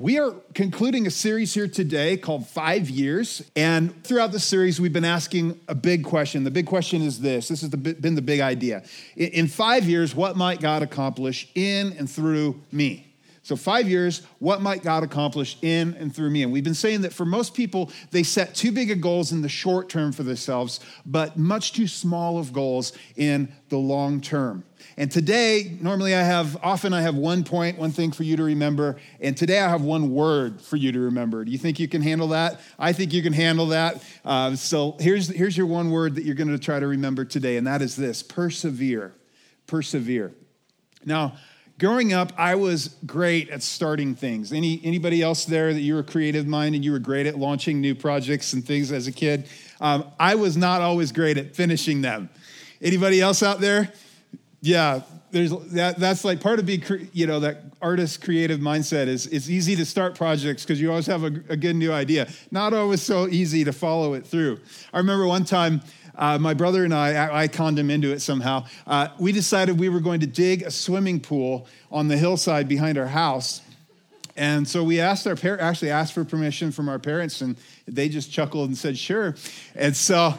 We are concluding a series here today called Five Years. And throughout the series, we've been asking a big question. The big question is this this has been the big idea. In five years, what might God accomplish in and through me? So, five years, what might God accomplish in and through me? And we've been saying that for most people, they set too big of goals in the short term for themselves, but much too small of goals in the long term. And today, normally I have, often I have one point, one thing for you to remember. And today I have one word for you to remember. Do you think you can handle that? I think you can handle that. Uh, so here's, here's your one word that you're going to try to remember today, and that is this persevere. Persevere. Now, growing up, I was great at starting things. Any, anybody else there that you were creative mind and you were great at launching new projects and things as a kid? Um, I was not always great at finishing them. Anybody else out there? Yeah, there's that. That's like part of being, you know, that artist creative mindset is it's easy to start projects because you always have a, a, good new idea. Not always so easy to follow it through. I remember one time. Uh, my brother and I, I, I conned him into it somehow. Uh, we decided we were going to dig a swimming pool on the hillside behind our house. And so we asked our parents, actually asked for permission from our parents, and they just chuckled and said, sure. And so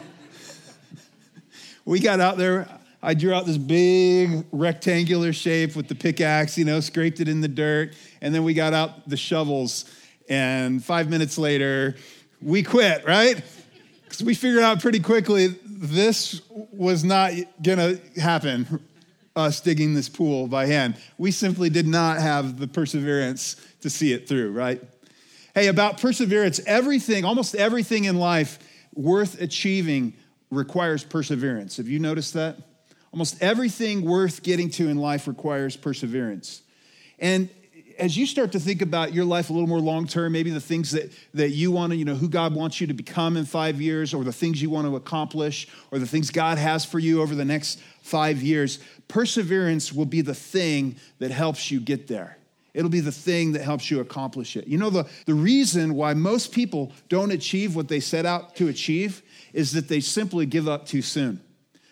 we got out there. I drew out this big rectangular shape with the pickaxe, you know, scraped it in the dirt, and then we got out the shovels. And five minutes later, we quit, right? We figured out pretty quickly this was not gonna happen, us digging this pool by hand. We simply did not have the perseverance to see it through, right? Hey, about perseverance, everything, almost everything in life worth achieving requires perseverance. Have you noticed that? Almost everything worth getting to in life requires perseverance. And as you start to think about your life a little more long term, maybe the things that, that you want to, you know, who God wants you to become in five years, or the things you want to accomplish, or the things God has for you over the next five years, perseverance will be the thing that helps you get there. It'll be the thing that helps you accomplish it. You know, the, the reason why most people don't achieve what they set out to achieve is that they simply give up too soon.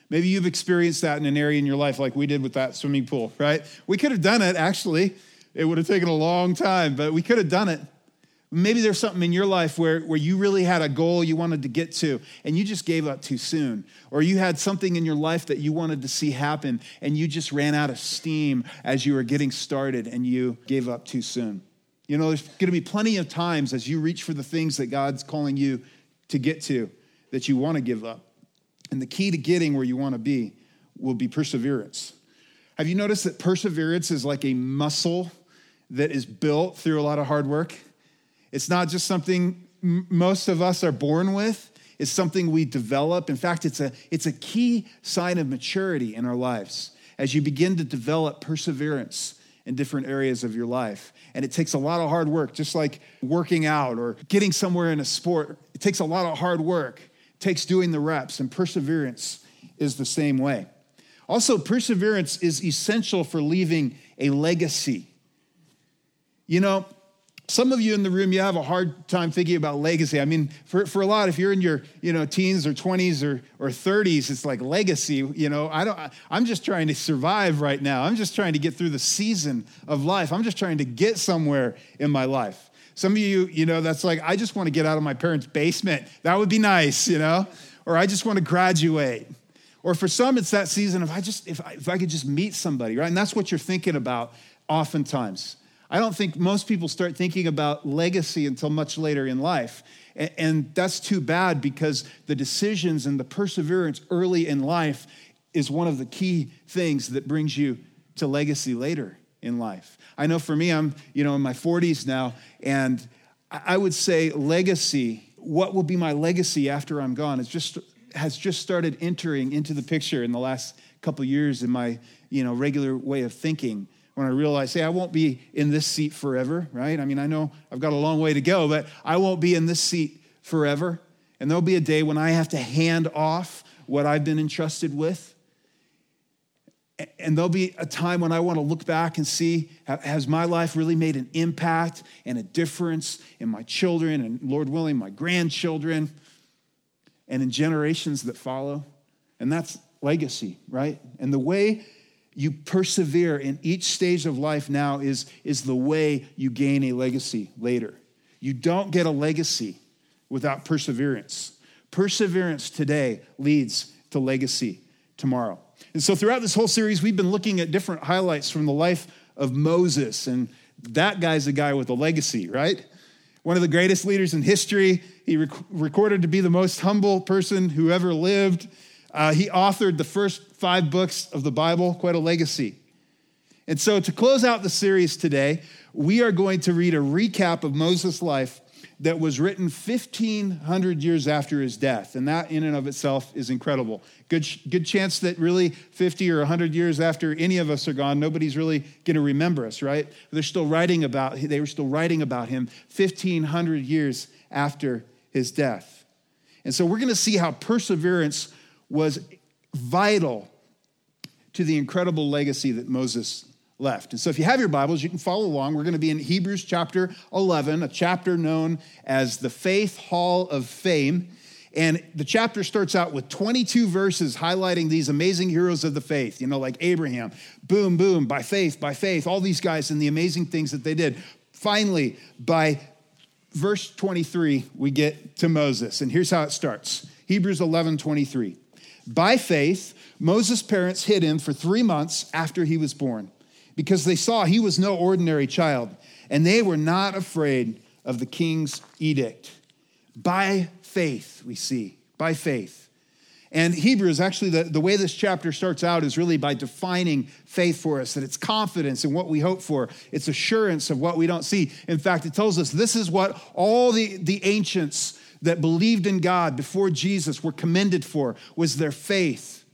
Maybe you've experienced that in an area in your life like we did with that swimming pool, right? We could have done it, actually. It would have taken a long time, but we could have done it. Maybe there's something in your life where, where you really had a goal you wanted to get to and you just gave up too soon. Or you had something in your life that you wanted to see happen and you just ran out of steam as you were getting started and you gave up too soon. You know, there's going to be plenty of times as you reach for the things that God's calling you to get to that you want to give up. And the key to getting where you want to be will be perseverance. Have you noticed that perseverance is like a muscle that is built through a lot of hard work? It's not just something most of us are born with, it's something we develop. In fact, it's a, it's a key sign of maturity in our lives as you begin to develop perseverance in different areas of your life. And it takes a lot of hard work, just like working out or getting somewhere in a sport. It takes a lot of hard work takes doing the reps, and perseverance is the same way. Also, perseverance is essential for leaving a legacy. You know, some of you in the room, you have a hard time thinking about legacy. I mean, for, for a lot, if you're in your you know teens or 20s or, or 30s, it's like legacy. You know, I don't. I'm just trying to survive right now. I'm just trying to get through the season of life. I'm just trying to get somewhere in my life. Some of you, you know, that's like, I just want to get out of my parents' basement. That would be nice, you know? Or I just want to graduate. Or for some, it's that season of I just, if I, if I could just meet somebody, right? And that's what you're thinking about oftentimes. I don't think most people start thinking about legacy until much later in life. And that's too bad because the decisions and the perseverance early in life is one of the key things that brings you to legacy later in life. I know for me, I'm, you know, in my 40s now, and I would say legacy, what will be my legacy after I'm gone, is just has just started entering into the picture in the last couple years in my, you know, regular way of thinking. When I realize, hey, I won't be in this seat forever, right? I mean, I know I've got a long way to go, but I won't be in this seat forever. And there'll be a day when I have to hand off what I've been entrusted with and there'll be a time when I want to look back and see has my life really made an impact and a difference in my children and, Lord willing, my grandchildren and in generations that follow? And that's legacy, right? And the way you persevere in each stage of life now is, is the way you gain a legacy later. You don't get a legacy without perseverance. Perseverance today leads to legacy tomorrow. And so, throughout this whole series, we've been looking at different highlights from the life of Moses. And that guy's a guy with a legacy, right? One of the greatest leaders in history. He rec- recorded to be the most humble person who ever lived. Uh, he authored the first five books of the Bible, quite a legacy. And so, to close out the series today, we are going to read a recap of Moses' life that was written 1500 years after his death. And that in and of itself is incredible. Good, good chance that really 50 or 100 years after any of us are gone nobody's really going to remember us right? They're still writing about they were still writing about him 1500 years after his death. And so we're going to see how perseverance was vital to the incredible legacy that moses left. And so if you have your Bibles, you can follow along. We're going to be in Hebrews chapter 11, a chapter known as the Faith Hall of Fame. And the chapter starts out with 22 verses highlighting these amazing heroes of the faith, you know, like Abraham, boom, boom, by faith, by faith, all these guys and the amazing things that they did. Finally, by verse 23, we get to Moses. And here's how it starts Hebrews 11 23. By faith, Moses' parents hid him for three months after he was born because they saw he was no ordinary child, and they were not afraid of the king's edict. By faith, we see, by faith. And Hebrews, actually, the, the way this chapter starts out is really by defining faith for us, that it's confidence in what we hope for, it's assurance of what we don't see. In fact, it tells us this is what all the, the ancients that believed in God before Jesus were commended for, was their faith.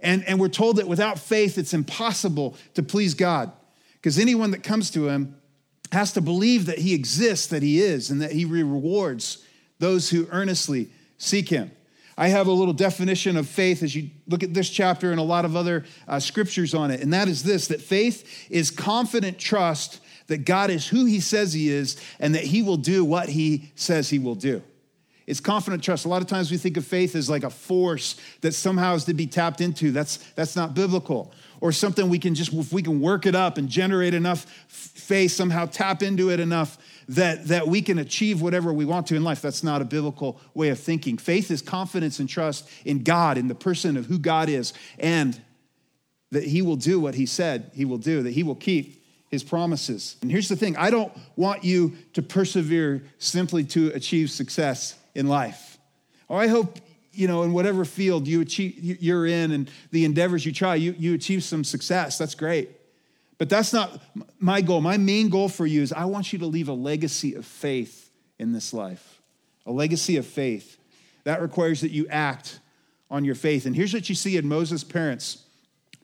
And, and we're told that without faith, it's impossible to please God because anyone that comes to him has to believe that he exists, that he is, and that he rewards those who earnestly seek him. I have a little definition of faith as you look at this chapter and a lot of other uh, scriptures on it, and that is this that faith is confident trust that God is who he says he is and that he will do what he says he will do. It's confident trust. A lot of times we think of faith as like a force that somehow is to be tapped into. That's, that's not biblical. Or something we can just, if we can work it up and generate enough faith, somehow tap into it enough that, that we can achieve whatever we want to in life. That's not a biblical way of thinking. Faith is confidence and trust in God, in the person of who God is, and that He will do what He said He will do, that He will keep his promises. And here's the thing I don't want you to persevere simply to achieve success in life. Or I hope, you know, in whatever field you achieve, you're in and the endeavors you try, you, you achieve some success. That's great. But that's not my goal. My main goal for you is I want you to leave a legacy of faith in this life, a legacy of faith. That requires that you act on your faith. And here's what you see in Moses' parents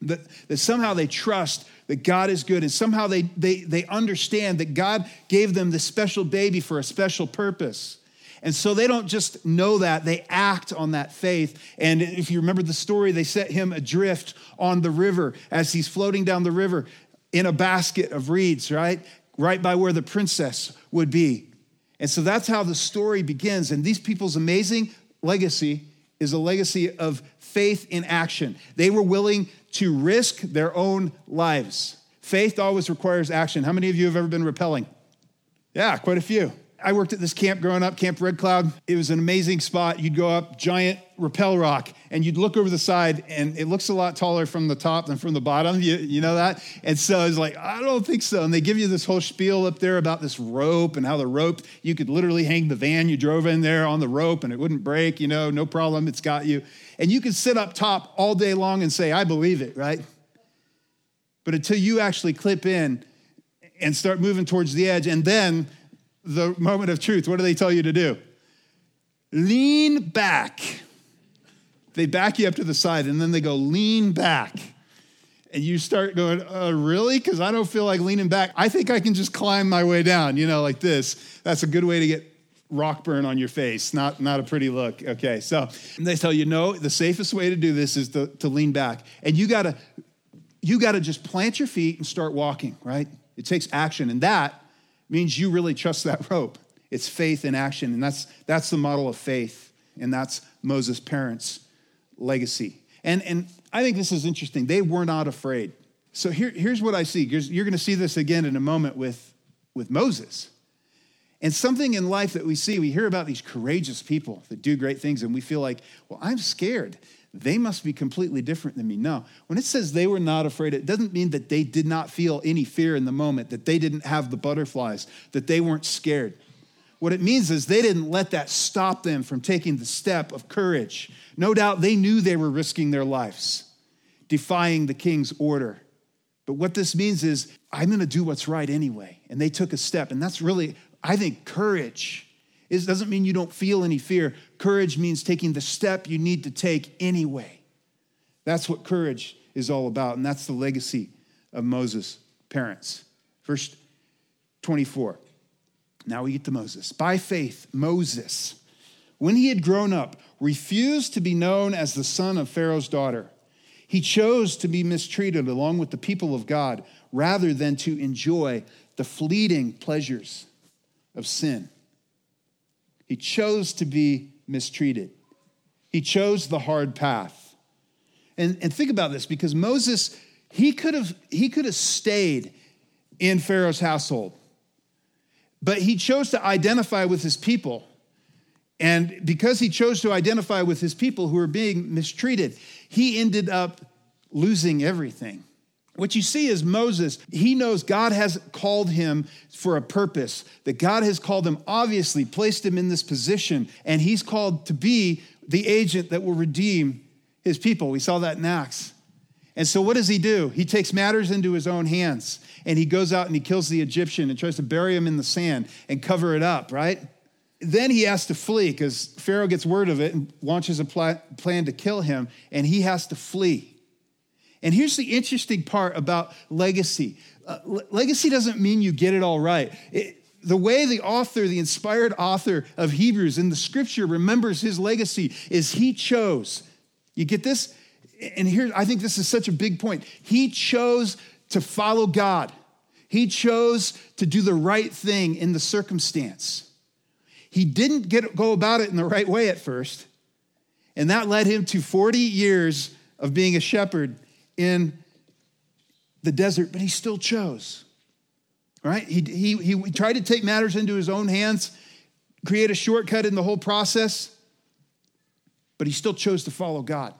that, that somehow they trust that God is good, and somehow they, they, they understand that God gave them this special baby for a special purpose. And so they don't just know that, they act on that faith. And if you remember the story, they set him adrift on the river as he's floating down the river in a basket of reeds, right? Right by where the princess would be. And so that's how the story begins. And these people's amazing legacy is a legacy of faith in action. They were willing to risk their own lives. Faith always requires action. How many of you have ever been rappelling? Yeah, quite a few. I worked at this camp growing up, Camp Red Cloud. It was an amazing spot. You'd go up giant rappel rock and you'd look over the side and it looks a lot taller from the top than from the bottom. You, you know that? And so it's like, I don't think so. And they give you this whole spiel up there about this rope and how the rope, you could literally hang the van you drove in there on the rope and it wouldn't break, you know, no problem. It's got you. And you could sit up top all day long and say, I believe it, right? But until you actually clip in and start moving towards the edge and then the moment of truth, what do they tell you to do? Lean back. They back you up to the side and then they go, lean back. And you start going, uh, really? Because I don't feel like leaning back. I think I can just climb my way down, you know, like this. That's a good way to get rock burn on your face. Not, not a pretty look. Okay, so they tell you, no, the safest way to do this is to, to lean back. And you gotta, you gotta just plant your feet and start walking, right? It takes action. And that means you really trust that rope. It's faith in action. And that's, that's the model of faith. And that's Moses' parents' legacy. And, and I think this is interesting. They were not afraid. So here, here's what I see. You're, you're going to see this again in a moment with, with Moses. And something in life that we see, we hear about these courageous people that do great things, and we feel like, well, I'm scared. They must be completely different than me. No. When it says they were not afraid, it doesn't mean that they did not feel any fear in the moment, that they didn't have the butterflies, that they weren't scared. What it means is they didn't let that stop them from taking the step of courage. No doubt they knew they were risking their lives, defying the king's order. But what this means is, I'm going to do what's right anyway. And they took a step. And that's really, I think, courage. It doesn't mean you don't feel any fear. Courage means taking the step you need to take anyway. That's what courage is all about. And that's the legacy of Moses' parents. Verse 24. Now we get to Moses. By faith, Moses, when he had grown up, refused to be known as the son of Pharaoh's daughter he chose to be mistreated along with the people of God rather than to enjoy the fleeting pleasures of sin. He chose to be mistreated. He chose the hard path. And, and think about this because Moses, he could have he could have stayed in Pharaoh's household, but he chose to identify with his people. And because he chose to identify with his people who were being mistreated, he ended up losing everything. What you see is Moses, he knows God has called him for a purpose, that God has called him, obviously, placed him in this position, and he's called to be the agent that will redeem his people. We saw that in Acts. And so, what does he do? He takes matters into his own hands and he goes out and he kills the Egyptian and tries to bury him in the sand and cover it up, right? Then he has to flee because Pharaoh gets word of it and launches a plan to kill him, and he has to flee. And here's the interesting part about legacy uh, legacy doesn't mean you get it all right. It, the way the author, the inspired author of Hebrews in the scripture remembers his legacy is he chose. You get this? And here, I think this is such a big point. He chose to follow God, he chose to do the right thing in the circumstance. He didn't get, go about it in the right way at first, and that led him to 40 years of being a shepherd in the desert, but he still chose. Right? He, he, he tried to take matters into his own hands, create a shortcut in the whole process, but he still chose to follow God.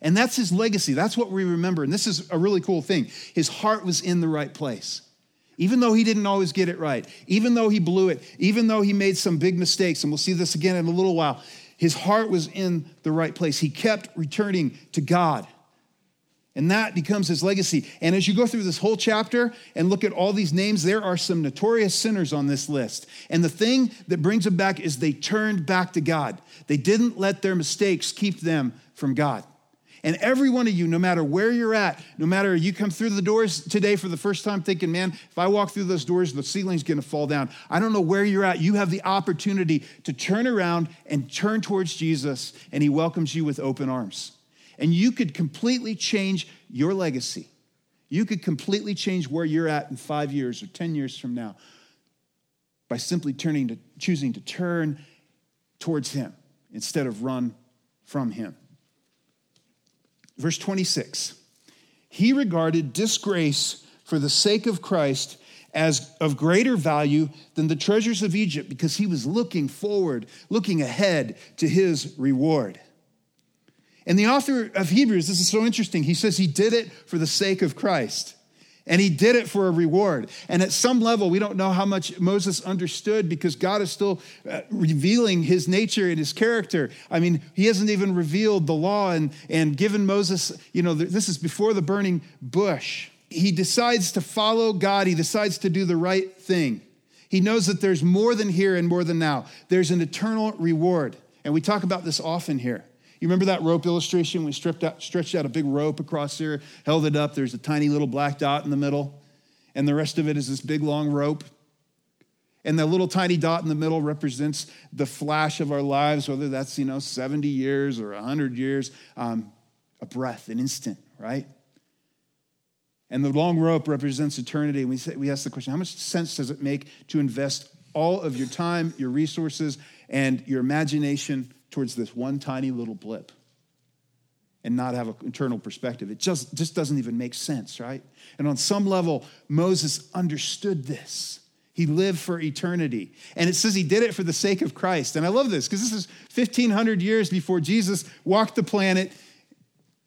And that's his legacy. That's what we remember. And this is a really cool thing. His heart was in the right place. Even though he didn't always get it right, even though he blew it, even though he made some big mistakes, and we'll see this again in a little while, his heart was in the right place. He kept returning to God. And that becomes his legacy. And as you go through this whole chapter and look at all these names, there are some notorious sinners on this list. And the thing that brings them back is they turned back to God. They didn't let their mistakes keep them from God. And every one of you, no matter where you're at, no matter you come through the doors today for the first time thinking, man, if I walk through those doors, the ceiling's gonna fall down. I don't know where you're at. You have the opportunity to turn around and turn towards Jesus, and he welcomes you with open arms. And you could completely change your legacy. You could completely change where you're at in five years or 10 years from now by simply turning to choosing to turn towards him instead of run from him. Verse 26 He regarded disgrace for the sake of Christ as of greater value than the treasures of Egypt because he was looking forward, looking ahead to his reward. And the author of Hebrews, this is so interesting. He says he did it for the sake of Christ. And he did it for a reward. And at some level, we don't know how much Moses understood because God is still uh, revealing his nature and his character. I mean, he hasn't even revealed the law and, and given Moses, you know, this is before the burning bush. He decides to follow God, he decides to do the right thing. He knows that there's more than here and more than now, there's an eternal reward. And we talk about this often here. You remember that rope illustration? We stripped out, stretched out a big rope across there, held it up. There's a tiny little black dot in the middle, and the rest of it is this big long rope. And the little tiny dot in the middle represents the flash of our lives, whether that's, you know, 70 years or 100 years, um, a breath, an instant, right? And the long rope represents eternity. And we, say, we ask the question how much sense does it make to invest all of your time, your resources, and your imagination towards this one tiny little blip. and not have an eternal perspective. It just, just doesn't even make sense, right? And on some level, Moses understood this. He lived for eternity. And it says he did it for the sake of Christ. And I love this because this is 1,500 years before Jesus walked the planet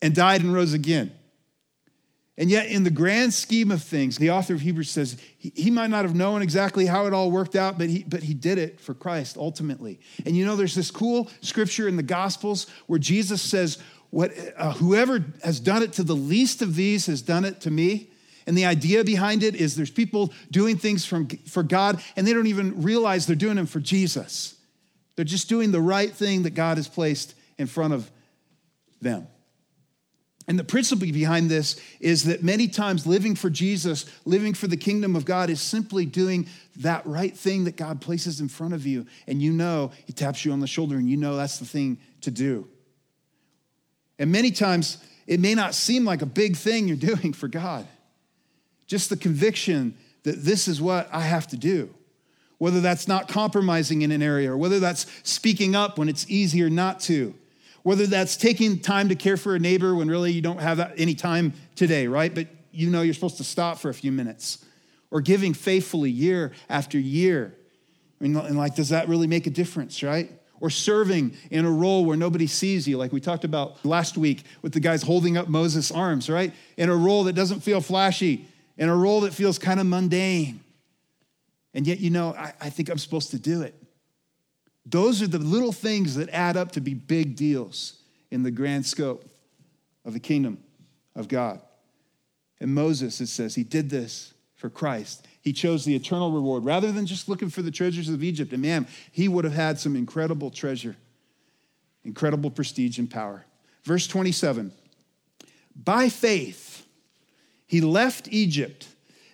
and died and rose again. And yet, in the grand scheme of things, the author of Hebrews says he, he, might not have known exactly how it all worked out, but he, but he did it for Christ ultimately. And you know, there's this cool scripture in the Gospels where Jesus says, what, uh, Whoever has done it to the least of these has done it to me. And the idea behind it is there's people doing things from, for God, and they don't even realize they're doing them for Jesus. They're just doing the right thing that God has placed in front of them. And the principle behind this is that many times living for Jesus, living for the kingdom of God, is simply doing that right thing that God places in front of you. And you know, He taps you on the shoulder and you know that's the thing to do. And many times, it may not seem like a big thing you're doing for God. Just the conviction that this is what I have to do. Whether that's not compromising in an area or whether that's speaking up when it's easier not to whether that's taking time to care for a neighbor when really you don't have any time today, right? But you know you're supposed to stop for a few minutes, or giving faithfully year after year. I mean, and like, does that really make a difference, right? Or serving in a role where nobody sees you, like we talked about last week with the guys holding up Moses' arms, right? In a role that doesn't feel flashy, in a role that feels kind of mundane. And yet, you know, I, I think I'm supposed to do it. Those are the little things that add up to be big deals in the grand scope of the kingdom of God. And Moses, it says, he did this for Christ. He chose the eternal reward rather than just looking for the treasures of Egypt. And man, he would have had some incredible treasure, incredible prestige and power. Verse 27 By faith, he left Egypt,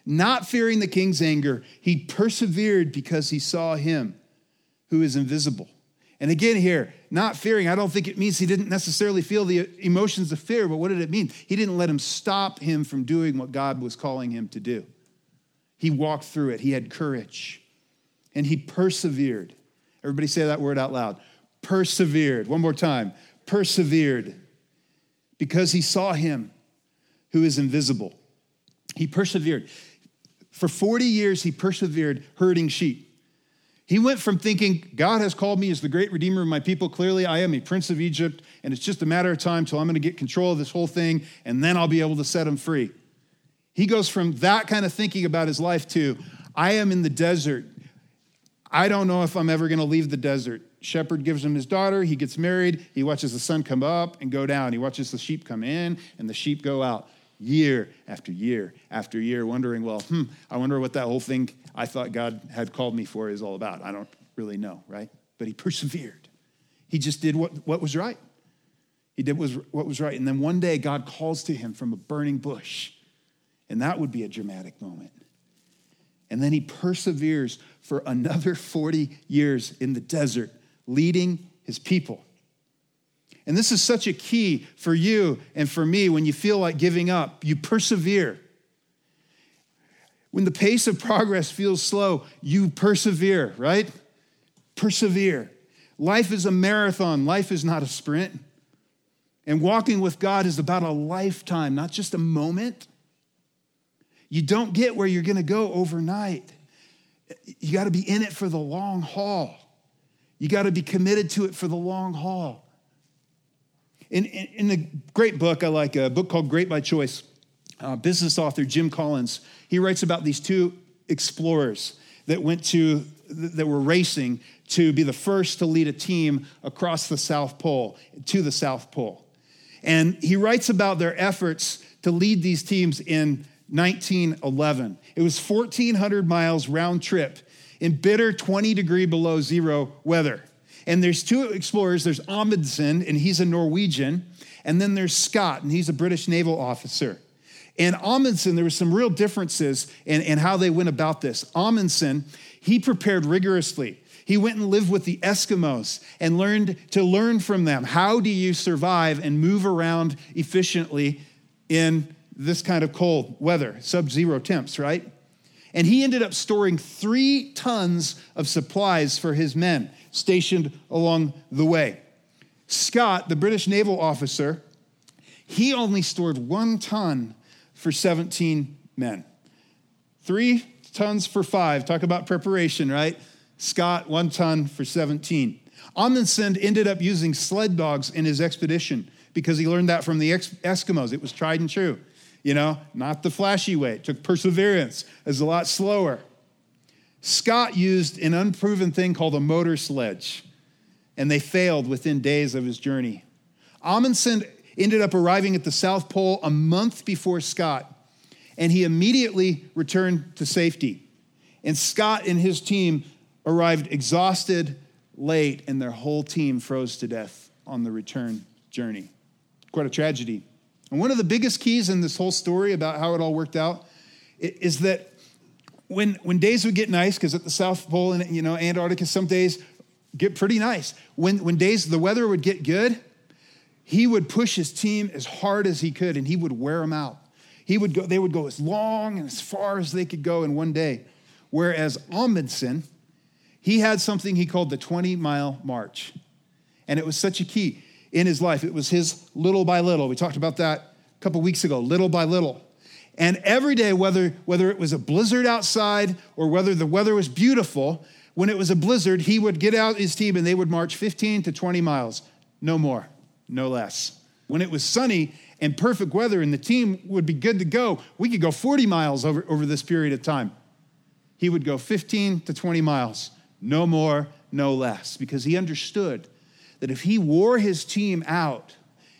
not fearing the king's anger. He persevered because he saw him who is invisible. And again, here, not fearing, I don't think it means he didn't necessarily feel the emotions of fear, but what did it mean? He didn't let him stop him from doing what God was calling him to do. He walked through it, he had courage, and he persevered. Everybody say that word out loud. Persevered. One more time. Persevered. Because he saw him who is invisible. He persevered. For 40 years, he persevered herding sheep. He went from thinking, God has called me as the great redeemer of my people. Clearly, I am a prince of Egypt, and it's just a matter of time till I'm going to get control of this whole thing, and then I'll be able to set him free. He goes from that kind of thinking about his life to, I am in the desert. I don't know if I'm ever going to leave the desert. Shepherd gives him his daughter. He gets married. He watches the sun come up and go down. He watches the sheep come in and the sheep go out year after year after year, wondering, well, hmm, I wonder what that whole thing I thought God had called me for is all about. I don't really know, right? But he persevered. He just did what, what was right. He did was, what was right. And then one day, God calls to him from a burning bush. And that would be a dramatic moment. And then he perseveres for another 40 years in the desert, leading his people. And this is such a key for you and for me when you feel like giving up. You persevere. When the pace of progress feels slow, you persevere, right? Persevere. Life is a marathon, life is not a sprint. And walking with God is about a lifetime, not just a moment. You don't get where you're going to go overnight. You got to be in it for the long haul. You got to be committed to it for the long haul. In, in, in the great book, I like a book called Great by Choice. Uh, business author Jim Collins, he writes about these two explorers that went to, that were racing to be the first to lead a team across the South Pole, to the South Pole. And he writes about their efforts to lead these teams in 1911. It was 1,400 miles round trip in bitter 20 degree below zero weather. And there's two explorers there's Amundsen, and he's a Norwegian, and then there's Scott, and he's a British naval officer. And Amundsen, there were some real differences in, in how they went about this. Amundsen, he prepared rigorously. He went and lived with the Eskimos and learned to learn from them. How do you survive and move around efficiently in this kind of cold weather, sub zero temps, right? And he ended up storing three tons of supplies for his men stationed along the way. Scott, the British naval officer, He only stored one ton for 17 men. Three tons for five. Talk about preparation, right? Scott, one ton for 17. Amundsen ended up using sled dogs in his expedition because he learned that from the Eskimos. It was tried and true. You know, not the flashy way. It took perseverance. It was a lot slower. Scott used an unproven thing called a motor sledge, and they failed within days of his journey. Amundsen ended up arriving at the South Pole a month before Scott, and he immediately returned to safety. And Scott and his team arrived exhausted, late, and their whole team froze to death on the return journey. Quite a tragedy. And one of the biggest keys in this whole story about how it all worked out is that when, when days would get nice, because at the South Pole and you know Antarctica, some days get pretty nice. When, when days the weather would get good, he would push his team as hard as he could and he would wear them out. He would go, they would go as long and as far as they could go in one day. Whereas Amundsen, he had something he called the 20 mile march. And it was such a key in his life. It was his little by little. We talked about that a couple weeks ago, little by little. And every day, whether, whether it was a blizzard outside or whether the weather was beautiful, when it was a blizzard, he would get out his team and they would march 15 to 20 miles, no more, no less. When it was sunny and perfect weather and the team would be good to go, we could go 40 miles over, over this period of time. He would go 15 to 20 miles no more, no less, because he understood that if he wore his team out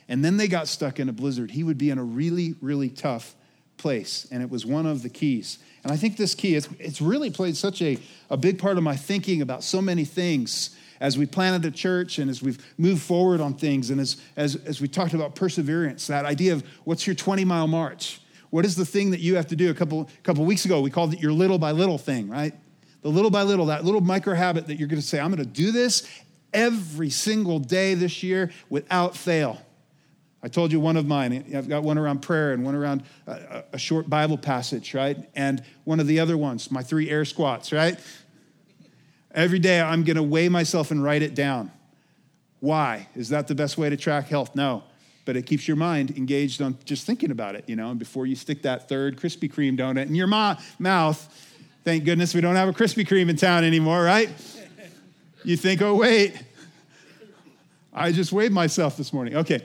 and then they got stuck in a blizzard, he would be in a really, really tough place. And it was one of the keys. And I think this key, it's, it's really played such a, a big part of my thinking about so many things as we planted a church and as we've moved forward on things and as, as, as we talked about perseverance, that idea of what's your 20 mile march? What is the thing that you have to do? A couple, couple weeks ago, we called it your little by little thing, right? the little by little, that little micro habit that you're going to say, I'm going to do this every single day this year without fail. I told you one of mine. I've got one around prayer and one around uh, a, a, short Bible passage, right? And one of the other ones, my three air squats, right? Every day I'm going to weigh myself and write it down. Why? Is that the best way to track health? No. But it keeps your mind engaged on just thinking about it, you know, and before you stick that third Krispy Kreme donut in your ma- mouth, Thank goodness we don't have a Krispy Kreme in town anymore, right? You think, oh, wait, I just weighed myself this morning. Okay.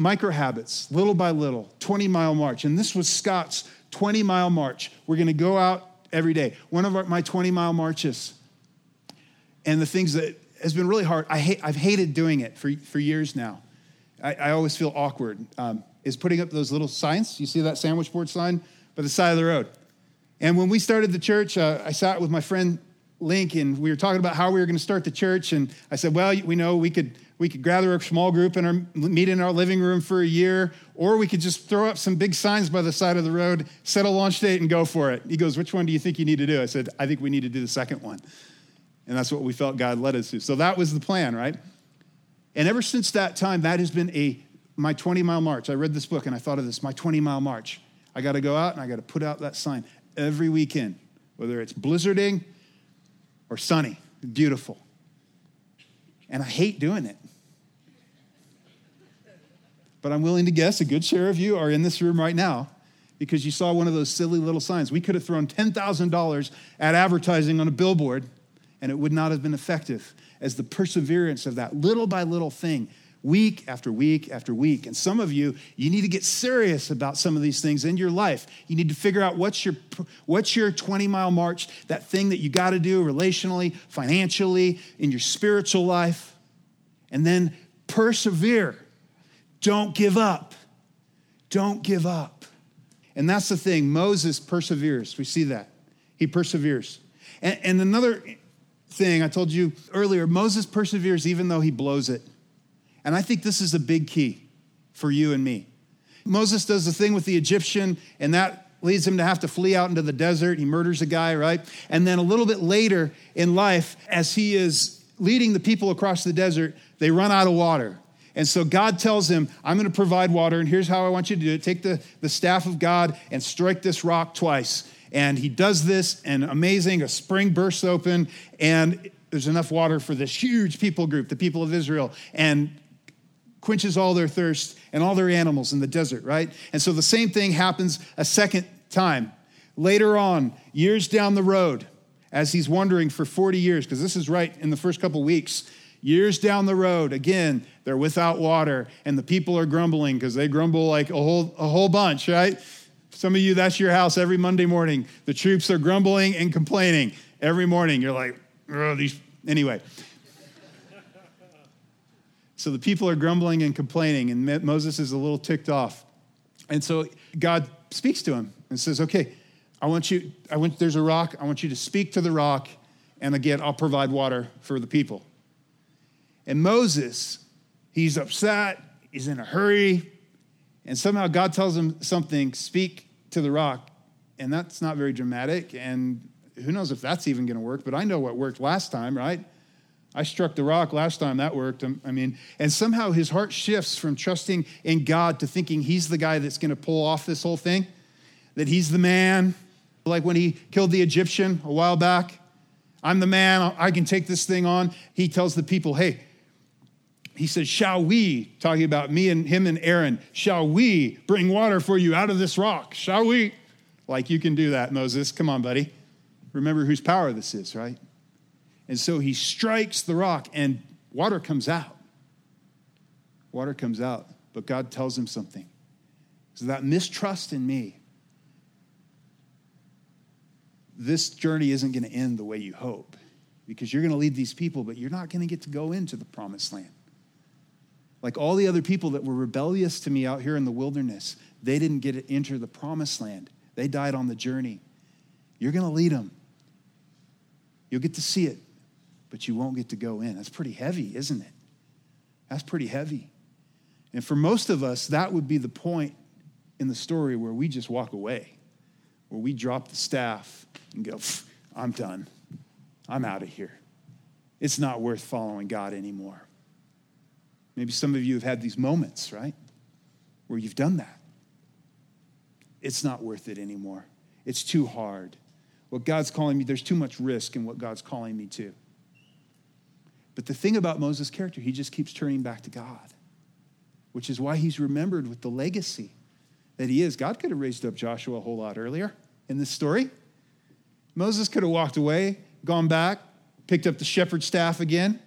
Micro habits, little by little, 20 mile march. And this was Scott's 20 mile march. We're going to go out every day. One of our, my 20 mile marches. And the things that has been really hard, I hate, I've hated doing it for, for years now. I, I always feel awkward. Um, is putting up those little signs. You see that sandwich board sign by the side of the road. And when we started the church, uh, I sat with my friend Link, and we were talking about how we were going to start the church. And I said, "Well, we know we could we could gather a small group and meet in our living room for a year, or we could just throw up some big signs by the side of the road, set a launch date, and go for it." He goes, "Which one do you think you need to do?" I said, "I think we need to do the second one," and that's what we felt God led us to. So that was the plan, right? And ever since that time, that has been a my 20 mile march. I read this book and I thought of this: my 20 mile march. I got to go out and I got to put out that sign every weekend, whether it's blizzarding or sunny, beautiful. And I hate doing it. But I'm willing to guess a good share of you are in this room right now because you saw one of those silly little signs. We could have thrown $10,000 at advertising on a billboard and it would not have been effective as the perseverance of that little by little thing week after week after week. And some of you, you need to get serious about some of these things in your life. You need to figure out what's your what's your 20 mile march, that thing that you got to do relationally, financially, in your spiritual life. And then persevere. Don't give up. Don't give up. And that's the thing. Moses perseveres. We see that. He perseveres. And, and another thing I told you earlier Moses perseveres even though he blows it. And I think this is a big key for you and me. Moses does the thing with the Egyptian, and that leads him to have to flee out into the desert. He murders a guy, right? And then a little bit later in life, as he is leading the people across the desert, they run out of water. And so God tells him, I'm going to provide water, and here's how I want you to do it. Take the, the staff of God and strike this rock twice. And he does this, and amazing, a spring bursts open, and there's enough water for this huge people group, the people of Israel. And quenches all their thirst and all their animals in the desert, right? And so the same thing happens a second time. Later on, years down the road, as he's wandering for 40 years, because this is right in the first couple weeks, years down the road, again, they're without water, and the people are grumbling because they grumble like a whole, a whole bunch, right? Some of you, that's your house every Monday morning. The troops are grumbling and complaining every morning. You're like, these. Anyway. so the people are grumbling and complaining, and Moses is a little ticked off. And so God speaks to him and says, okay, I want you, I want, there's a rock. I want you to speak to the rock, and again, I'll provide water for the people. And Moses, he's upset, he's in a hurry, and somehow God tells him something, speak to the rock. And that's not very dramatic. And who knows if that's even going to work, but I know what worked last time, right? I struck the rock last time that worked. Um, I mean, and somehow his heart shifts from trusting in God to thinking he's the guy that's going to pull off this whole thing, that he's the man, like when he killed the Egyptian a while back. I'm the man, I can take this thing on. He tells the people, hey, he says, Shall we, talking about me and him and Aaron, shall we bring water for you out of this rock? Shall we? Like you can do that, Moses. Come on, buddy. Remember whose power this is, right? And so he strikes the rock and water comes out. Water comes out, but God tells him something. So that mistrust in me, this journey isn't going to end the way you hope because you're going to lead these people, but you're not going to get to go into the promised land. Like all the other people that were rebellious to me out here in the wilderness, they didn't get to enter the promised land. They died on the journey. You're going to lead them. You'll get to see it, but you won't get to go in. That's pretty heavy, isn't it? That's pretty heavy. And for most of us, that would be the point in the story where we just walk away, where we drop the staff and go, I'm done. I'm out of here. It's not worth following God anymore. Maybe some of you have had these moments, right? Where you've done that. It's not worth it anymore. It's too hard. What God's calling me, there's too much risk in what God's calling me to. But the thing about Moses' character, he just keeps turning back to God, which is why he's remembered with the legacy that he is. God could have raised up Joshua a whole lot earlier in this story. Moses could have walked away, gone back, picked up the shepherd staff again,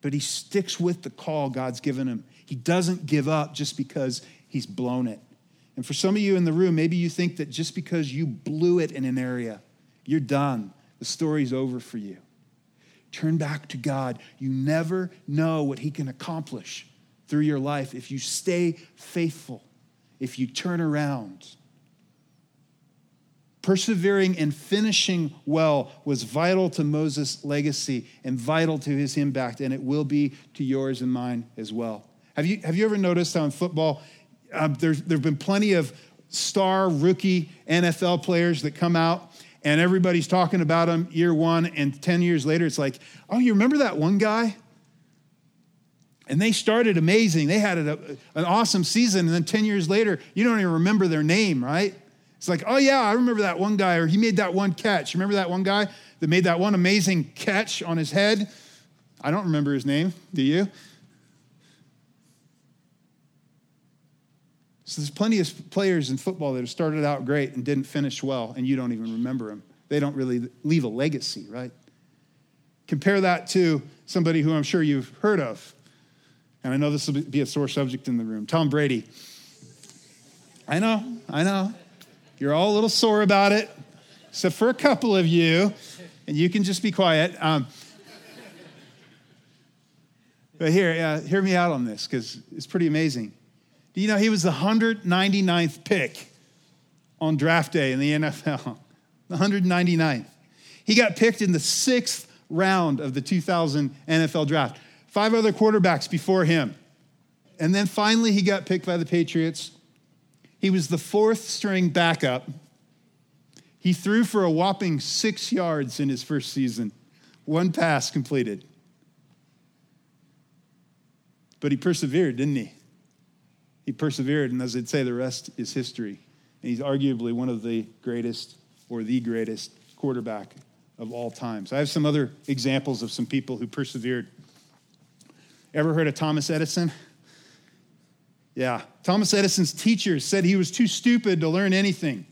but he sticks with the call God's given him. He doesn't give up just because he's blown it. And for some of you in the room, maybe you think that just because you blew it in an area, you're done. The story's over for you. Turn back to God. You never know what he can accomplish through your life if you stay faithful, if you turn around. Persevering and finishing well was vital to Moses' legacy and vital to his impact, and it will be to yours and mine as well. Have you, have you ever noticed how in football, um, there have been plenty of star rookie NFL players that come out and everybody's talking about them year one, and 10 years later, it's like, oh, you remember that one guy? And they started amazing. They had an awesome season, and then 10 years later, you don't even remember their name, right? It's like, oh, yeah, I remember that one guy, or he made that one catch. Remember that one guy that made that one amazing catch on his head? I don't remember his name. Do you? So there's plenty of players in football that have started out great and didn't finish well, and you don't even remember them. They don't really leave a legacy, right? Compare that to somebody who I'm sure you've heard of. And I know this will be a sore subject in the room Tom Brady. I know, I know. You're all a little sore about it, except for a couple of you, and you can just be quiet. Um, but here, uh, hear me out on this because it's pretty amazing. Do you know he was the 199th pick on draft day in the NFL? The 199th. He got picked in the sixth round of the 2000 NFL draft. Five other quarterbacks before him. And then finally, he got picked by the Patriots he was the fourth string backup. He threw for a whopping six yards in his first season, one pass completed. But he persevered, didn't he? He persevered, and as I'd say, the rest is history. And he's arguably one of the greatest or the greatest quarterback of all times. I have some other examples of some people who persevered. Ever heard of Thomas Edison? Yeah. Thomas Edison's teachers said he was too stupid to learn anything.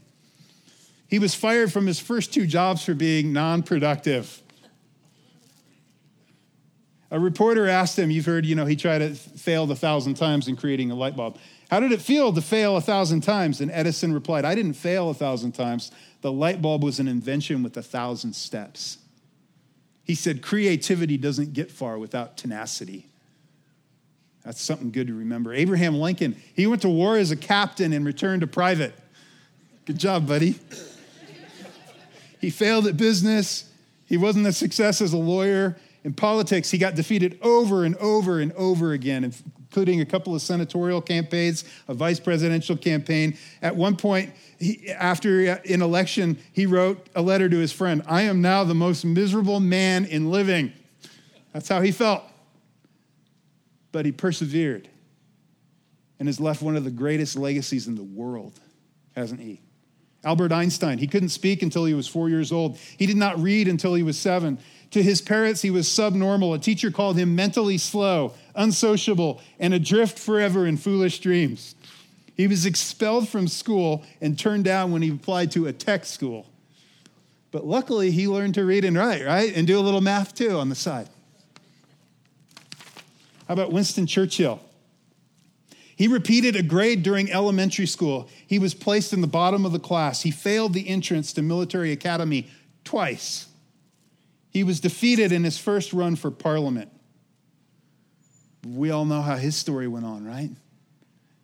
He was fired from his first two jobs for being non productive. A reporter asked him, You've heard, you know, he tried to failed a thousand times in creating a light bulb. How did it feel to fail a thousand times? And Edison replied, I didn't fail a thousand times. The light bulb was an invention with a thousand steps. He said, Creativity doesn't get far without tenacity. That's something good to remember. Abraham Lincoln, he went to war as a captain and returned a private. Good job, buddy. he failed at business. He wasn't a success as a lawyer. In politics, he got defeated over and over and over again, including a couple of senatorial campaigns, a vice presidential campaign. At one point, he, after an election, he wrote a letter to his friend I am now the most miserable man in living. That's how he felt. But he persevered and has left one of the greatest legacies in the world, hasn't he? Albert Einstein, he couldn't speak until he was four years old. He did not read until he was seven. To his parents, he was subnormal. A teacher called him mentally slow, unsociable, and adrift forever in foolish dreams. He was expelled from school and turned down when he applied to a tech school. But luckily, he learned to read and write, right? And do a little math too on the side. How about Winston Churchill? He repeated a grade during elementary school. He was placed in the bottom of the class. He failed the entrance to military academy twice. He was defeated in his first run for parliament. We all know how his story went on, right?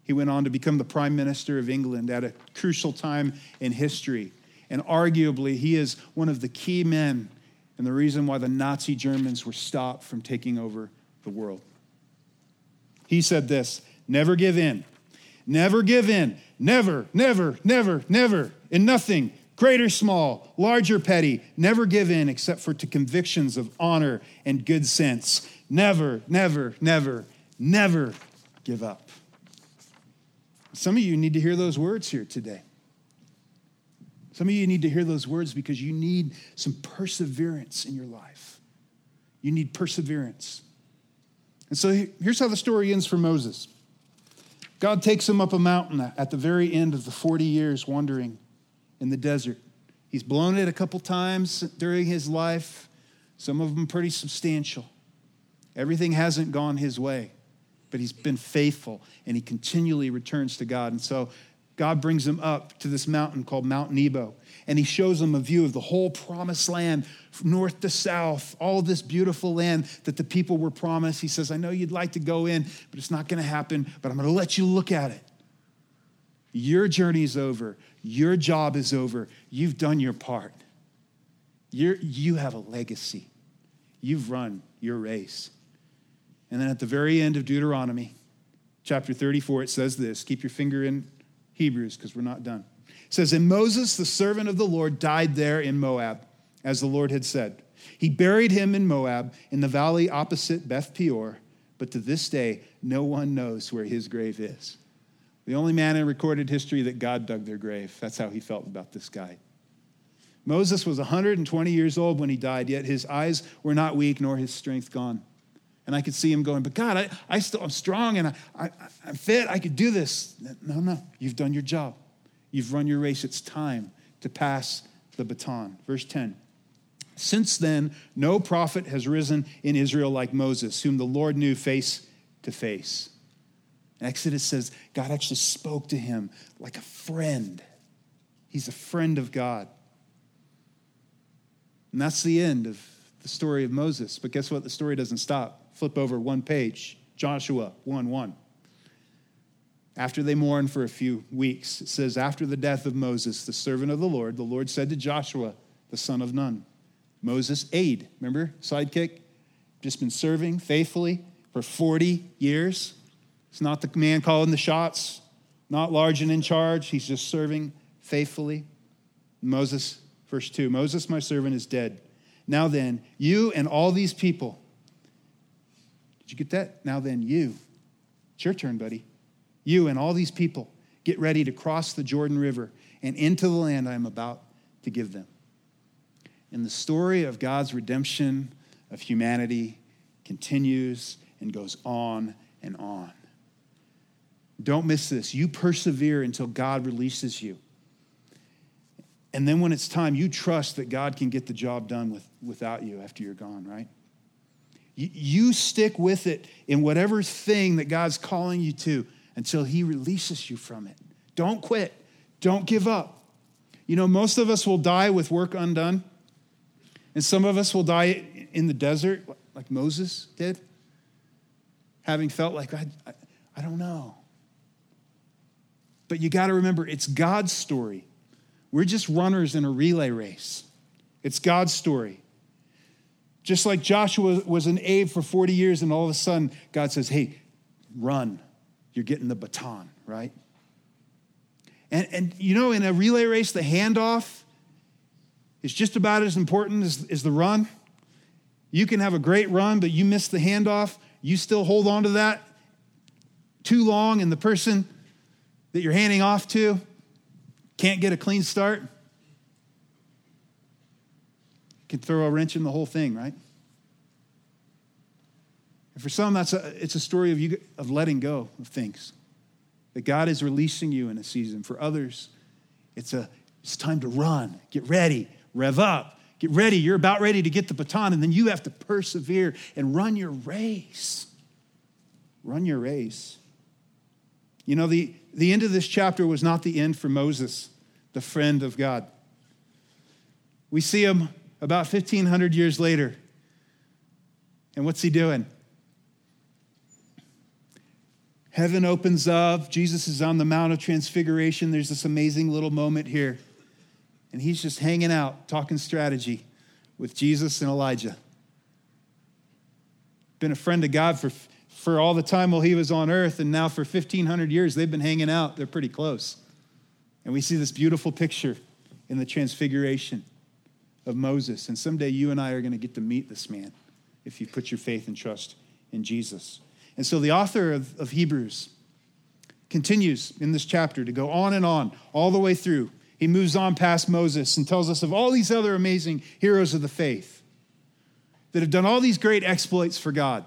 He went on to become the prime minister of England at a crucial time in history. And arguably, he is one of the key men and the reason why the Nazi Germans were stopped from taking over the world. He said this never give in. Never give in. Never, never, never, never. In nothing great or small, large or petty, never give in except for to convictions of honor and good sense. Never, never, never, never give up. Some of you need to hear those words here today. Some of you need to hear those words because you need some perseverance in your life. You need perseverance. And so here's how the story ends for Moses God takes him up a mountain at the very end of the 40 years wandering in the desert. He's blown it a couple times during his life, some of them pretty substantial. Everything hasn't gone his way, but he's been faithful and he continually returns to God. And so God brings him up to this mountain called Mount Nebo, and he shows him a view of the whole promised land, north to south, all this beautiful land that the people were promised. He says, I know you'd like to go in, but it's not going to happen, but I'm going to let you look at it. Your journey's over. Your job is over. You've done your part. You're, you have a legacy. You've run your race. And then at the very end of Deuteronomy, chapter 34, it says this keep your finger in Hebrews because we're not done. It says, And Moses, the servant of the Lord, died there in Moab, as the Lord had said. He buried him in Moab, in the valley opposite Beth Peor, but to this day, no one knows where his grave is. The only man in recorded history that God dug their grave. That's how he felt about this guy. Moses was 120 years old when he died, yet his eyes were not weak nor his strength gone. And I could see him going, But God, I, I still, I'm strong and I, I, I'm fit. I could do this. No, no, you've done your job. You've run your race. It's time to pass the baton. Verse 10. Since then, no prophet has risen in Israel like Moses, whom the Lord knew face to face. Exodus says God actually spoke to him like a friend. He's a friend of God. And that's the end of the story of Moses. But guess what? The story doesn't stop. Flip over one page Joshua 1 1. After they mourn for a few weeks, it says, After the death of Moses, the servant of the Lord, the Lord said to Joshua, the son of Nun, Moses' aide, remember, sidekick, just been serving faithfully for 40 years. He's not the man calling the shots, not large and in charge. He's just serving faithfully. Moses, verse 2 Moses, my servant, is dead. Now then, you and all these people, did you get that? Now then, you. It's your turn, buddy. You and all these people get ready to cross the Jordan River and into the land I am about to give them. And the story of God's redemption of humanity continues and goes on and on. Don't miss this. You persevere until God releases you. And then when it's time, you trust that God can get the job done with, without you after you're gone, right? You, you stick with it in whatever thing that God's calling you to until He releases you from it. Don't quit. Don't give up. You know, most of us will die with work undone, and some of us will die in the desert, like Moses did, having felt like, I, I, I don't know. But you got to remember, it's God's story. We're just runners in a relay race. It's God's story. Just like Joshua was an Abe for 40 years, and all of a sudden, God says, Hey, run. You're getting the baton, right? And, and you know, in a relay race, the handoff is just about as important as, as the run. You can have a great run, but you miss the handoff. You still hold on to that too long, and the person that you're handing off to can't get a clean start. Can throw a wrench in the whole thing, right? And for some, that's a, it's a story of, you, of letting go of things that God is releasing you in a season. For others, it's a it's time to run, get ready, rev up, get ready. You're about ready to get the baton, and then you have to persevere and run your race. Run your race. You know, the, the end of this chapter was not the end for Moses, the friend of God. We see him about 1,500 years later. And what's he doing? Heaven opens up. Jesus is on the Mount of Transfiguration. There's this amazing little moment here. And he's just hanging out, talking strategy with Jesus and Elijah. Been a friend of God for, for all the time while he was on earth, and now for 1,500 years, they've been hanging out. They're pretty close. And we see this beautiful picture in the Transfiguration of Moses. And someday you and I are going to get to meet this man if you put your faith and trust in Jesus. And so the author of, of Hebrews continues in this chapter to go on and on, all the way through. He moves on past Moses and tells us of all these other amazing heroes of the faith that have done all these great exploits for God.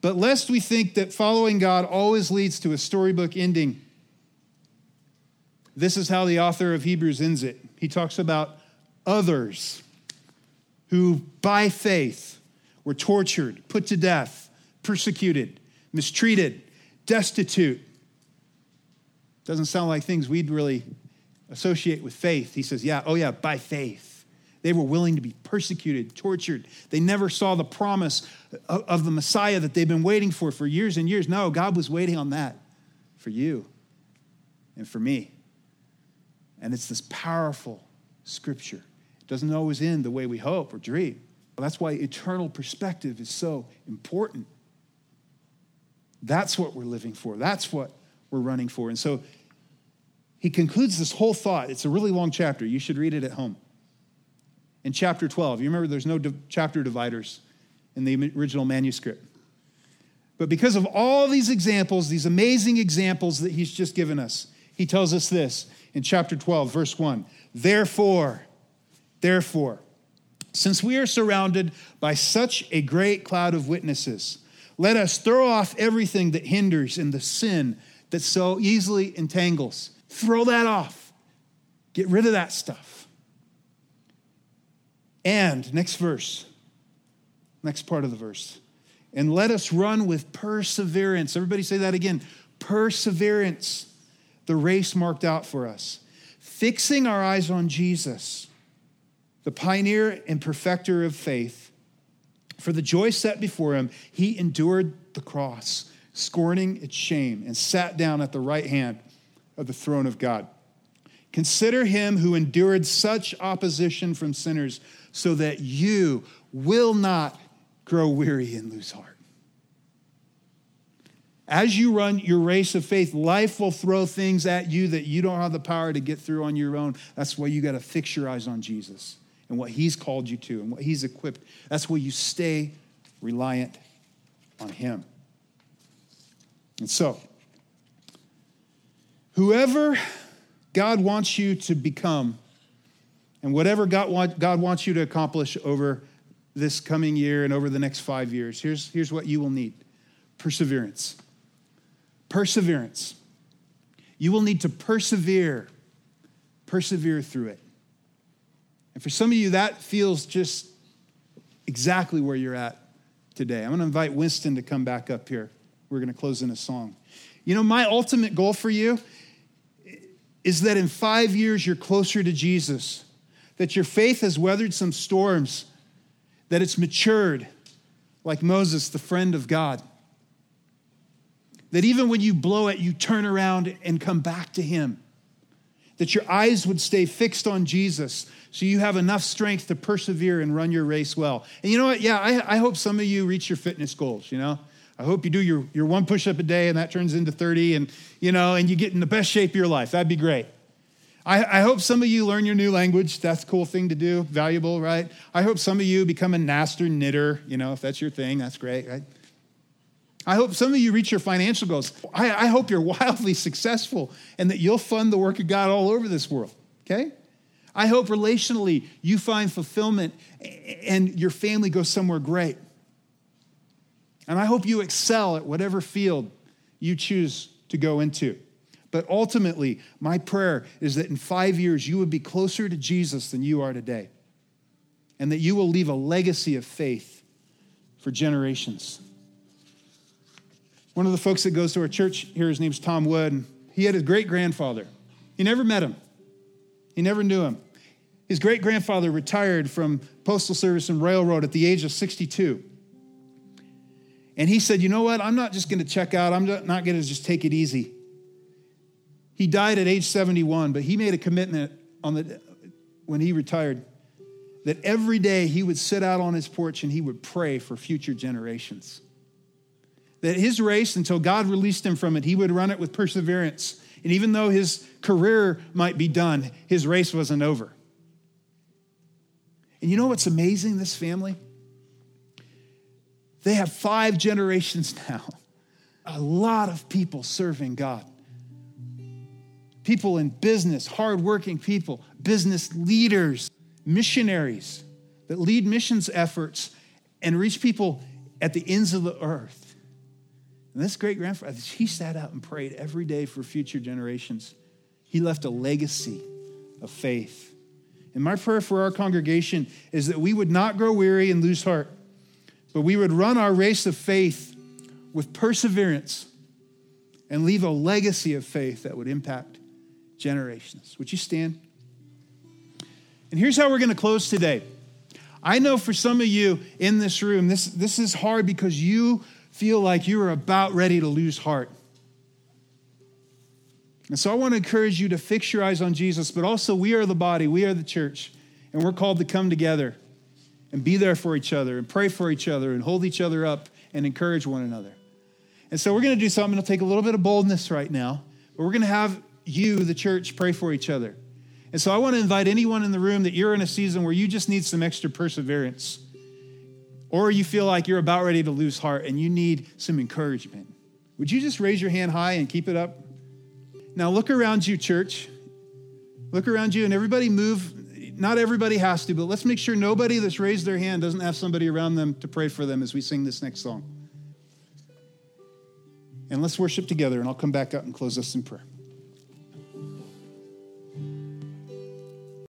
But lest we think that following God always leads to a storybook ending, this is how the author of Hebrews ends it. He talks about others who, by faith, were tortured, put to death, persecuted, mistreated, destitute. Doesn't sound like things we'd really associate with faith. He says, Yeah, oh yeah, by faith. They were willing to be persecuted, tortured. They never saw the promise of the Messiah that they've been waiting for for years and years. No, God was waiting on that for you and for me. And it's this powerful scripture. It doesn't always end the way we hope or dream. That's why eternal perspective is so important. That's what we're living for. That's what we're running for. And so he concludes this whole thought. It's a really long chapter. You should read it at home. In chapter 12, you remember there's no di- chapter dividers in the original manuscript. But because of all these examples, these amazing examples that he's just given us, he tells us this in chapter 12, verse 1. Therefore, therefore, since we are surrounded by such a great cloud of witnesses, let us throw off everything that hinders and the sin that so easily entangles. Throw that off. Get rid of that stuff. And, next verse, next part of the verse. And let us run with perseverance. Everybody say that again. Perseverance, the race marked out for us. Fixing our eyes on Jesus, the pioneer and perfecter of faith for the joy set before him, he endured the cross, scorning its shame, and sat down at the right hand of the throne of God. Consider him who endured such opposition from sinners, so that you will not grow weary and lose heart. As you run your race of faith, life will throw things at you that you don't have the power to get through on your own. That's why you got to fix your eyes on Jesus and what He's called you to and what He's equipped. That's where you stay reliant on Him. And so, whoever God wants you to become, and whatever God, God wants you to accomplish over this coming year and over the next five years, here's, here's what you will need perseverance. Perseverance. You will need to persevere, persevere through it. And for some of you, that feels just exactly where you're at today. I'm going to invite Winston to come back up here. We're going to close in a song. You know, my ultimate goal for you is that in five years you're closer to Jesus, that your faith has weathered some storms, that it's matured, like Moses, the friend of God. That even when you blow it, you turn around and come back to Him. That your eyes would stay fixed on Jesus so you have enough strength to persevere and run your race well. And you know what? Yeah, I, I hope some of you reach your fitness goals, you know? I hope you do your, your one push up a day and that turns into 30 and, you know, and you get in the best shape of your life. That'd be great. I, I, hope some of you learn your new language. That's a cool thing to do, valuable, right? I hope some of you become a master knitter, you know, if that's your thing, that's great, right? I hope some of you reach your financial goals. I, I hope you're wildly successful and that you'll fund the work of God all over this world, okay? I hope relationally you find fulfillment and your family goes somewhere great. And I hope you excel at whatever field you choose to go into. But ultimately, my prayer is that in five years, you would be closer to Jesus than you are today, and that you will leave a legacy of faith for generations. One of the folks that goes to our church here, his name's Tom Wood, and he had a great grandfather. He never met him, he never knew him. His great grandfather retired from Postal Service and Railroad at the age of 62. And he said, You know what? I'm not just going to check out. I'm not going to just take it easy. He died at age 71, but he made a commitment on the, when he retired that every day he would sit out on his porch and he would pray for future generations. That his race, until God released him from it, he would run it with perseverance. And even though his career might be done, his race wasn't over. And you know what's amazing, this family? They have five generations now. A lot of people serving God. People in business, hardworking people, business leaders, missionaries that lead missions efforts and reach people at the ends of the earth. And this great grandfather, he sat out and prayed every day for future generations. He left a legacy of faith. And my prayer for our congregation is that we would not grow weary and lose heart but we would run our race of faith with perseverance and leave a legacy of faith that would impact generations. Would you stand? And here's how we're going to close today. I know for some of you in this room, this, this is hard because you feel like you are about ready to lose heart. And so I want to encourage you to fix your eyes on Jesus, but also we are the body, we are the church, and we're called to come together and be there for each other and pray for each other and hold each other up and encourage one another. And so we're going to do something that'll take a little bit of boldness right now, but we're going to have you, the church, pray for each other. And so I want to invite anyone in the room that you're in a season where you just need some extra perseverance, or you feel like you're about ready to lose heart and you need some encouragement. Would you just raise your hand high and keep it up? Now look around you, church. Look around you, and everybody move not everybody has to, but let's make sure nobody that's raised their hand doesn't have somebody around them to pray for them as we sing this next song. And let's worship together, and I'll come back up and close us in prayer.